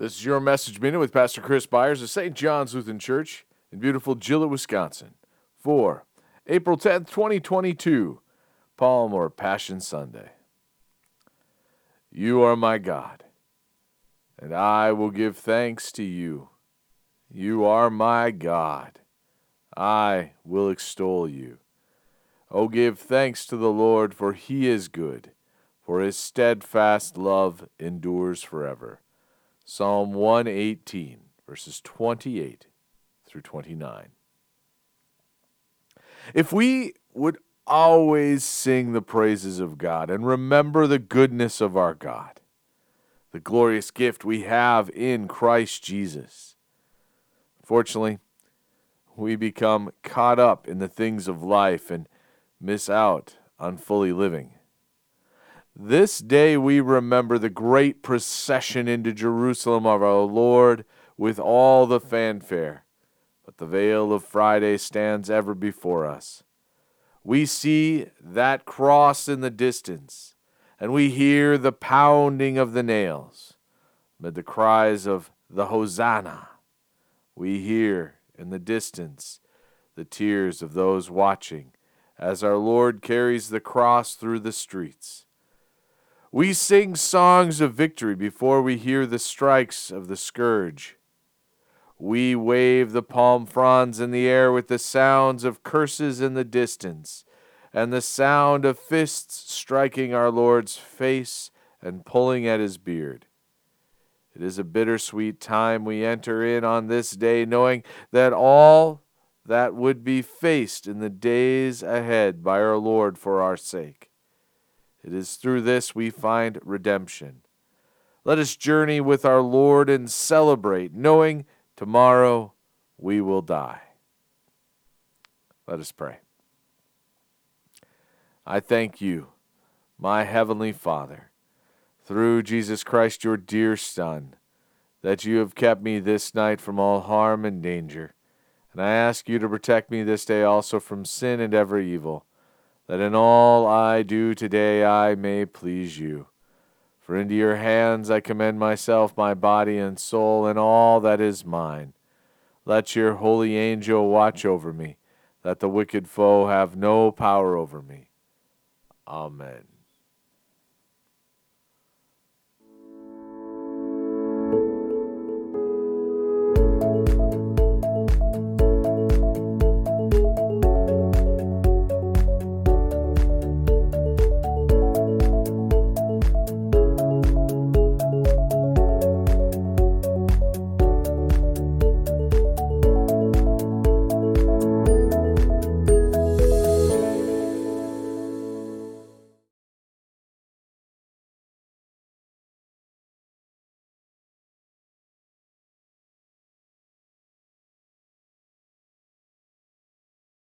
This is your message minute with Pastor Chris Byars of St. John's Lutheran Church in beautiful Gillett, Wisconsin. For April 10th, 2022, Palm or Passion Sunday. You are my God, and I will give thanks to you. You are my God. I will extol you. O give thanks to the Lord, for he is good, for his steadfast love endures forever. Psalm 118, verses 28 through 29. If we would always sing the praises of God and remember the goodness of our God, the glorious gift we have in Christ Jesus. Fortunately, we become caught up in the things of life and miss out on fully living. This day we remember the great procession into Jerusalem of our Lord with all the fanfare, the veil of Friday stands ever before us. We see that cross in the distance, and we hear the pounding of the nails. Amid the cries of the Hosanna, we hear in the distance the tears of those watching as our Lord carries the cross through the streets. We sing songs of victory before we hear the strikes of the scourge. We wave the palm fronds in the air with the sounds of curses in the distance, and the sound of fists striking our Lord's face and pulling at his beard. It is a bittersweet time we enter in on this day, knowing that all that would be faced in the days ahead by our Lord for our sake it is through this we find redemption. Let us journey with our Lord and celebrate, knowing tomorrow we will die. Let us pray. I thank you, my heavenly Father, through Jesus Christ, your dear Son, that you have kept me this night from all harm and danger. And I ask you to protect me this day also from sin and every evil that in all I do today I may please you. For into your hands I commend myself, my body and soul, and all that is mine. Let your holy angel watch over me, that the wicked foe have no power over me. Amen.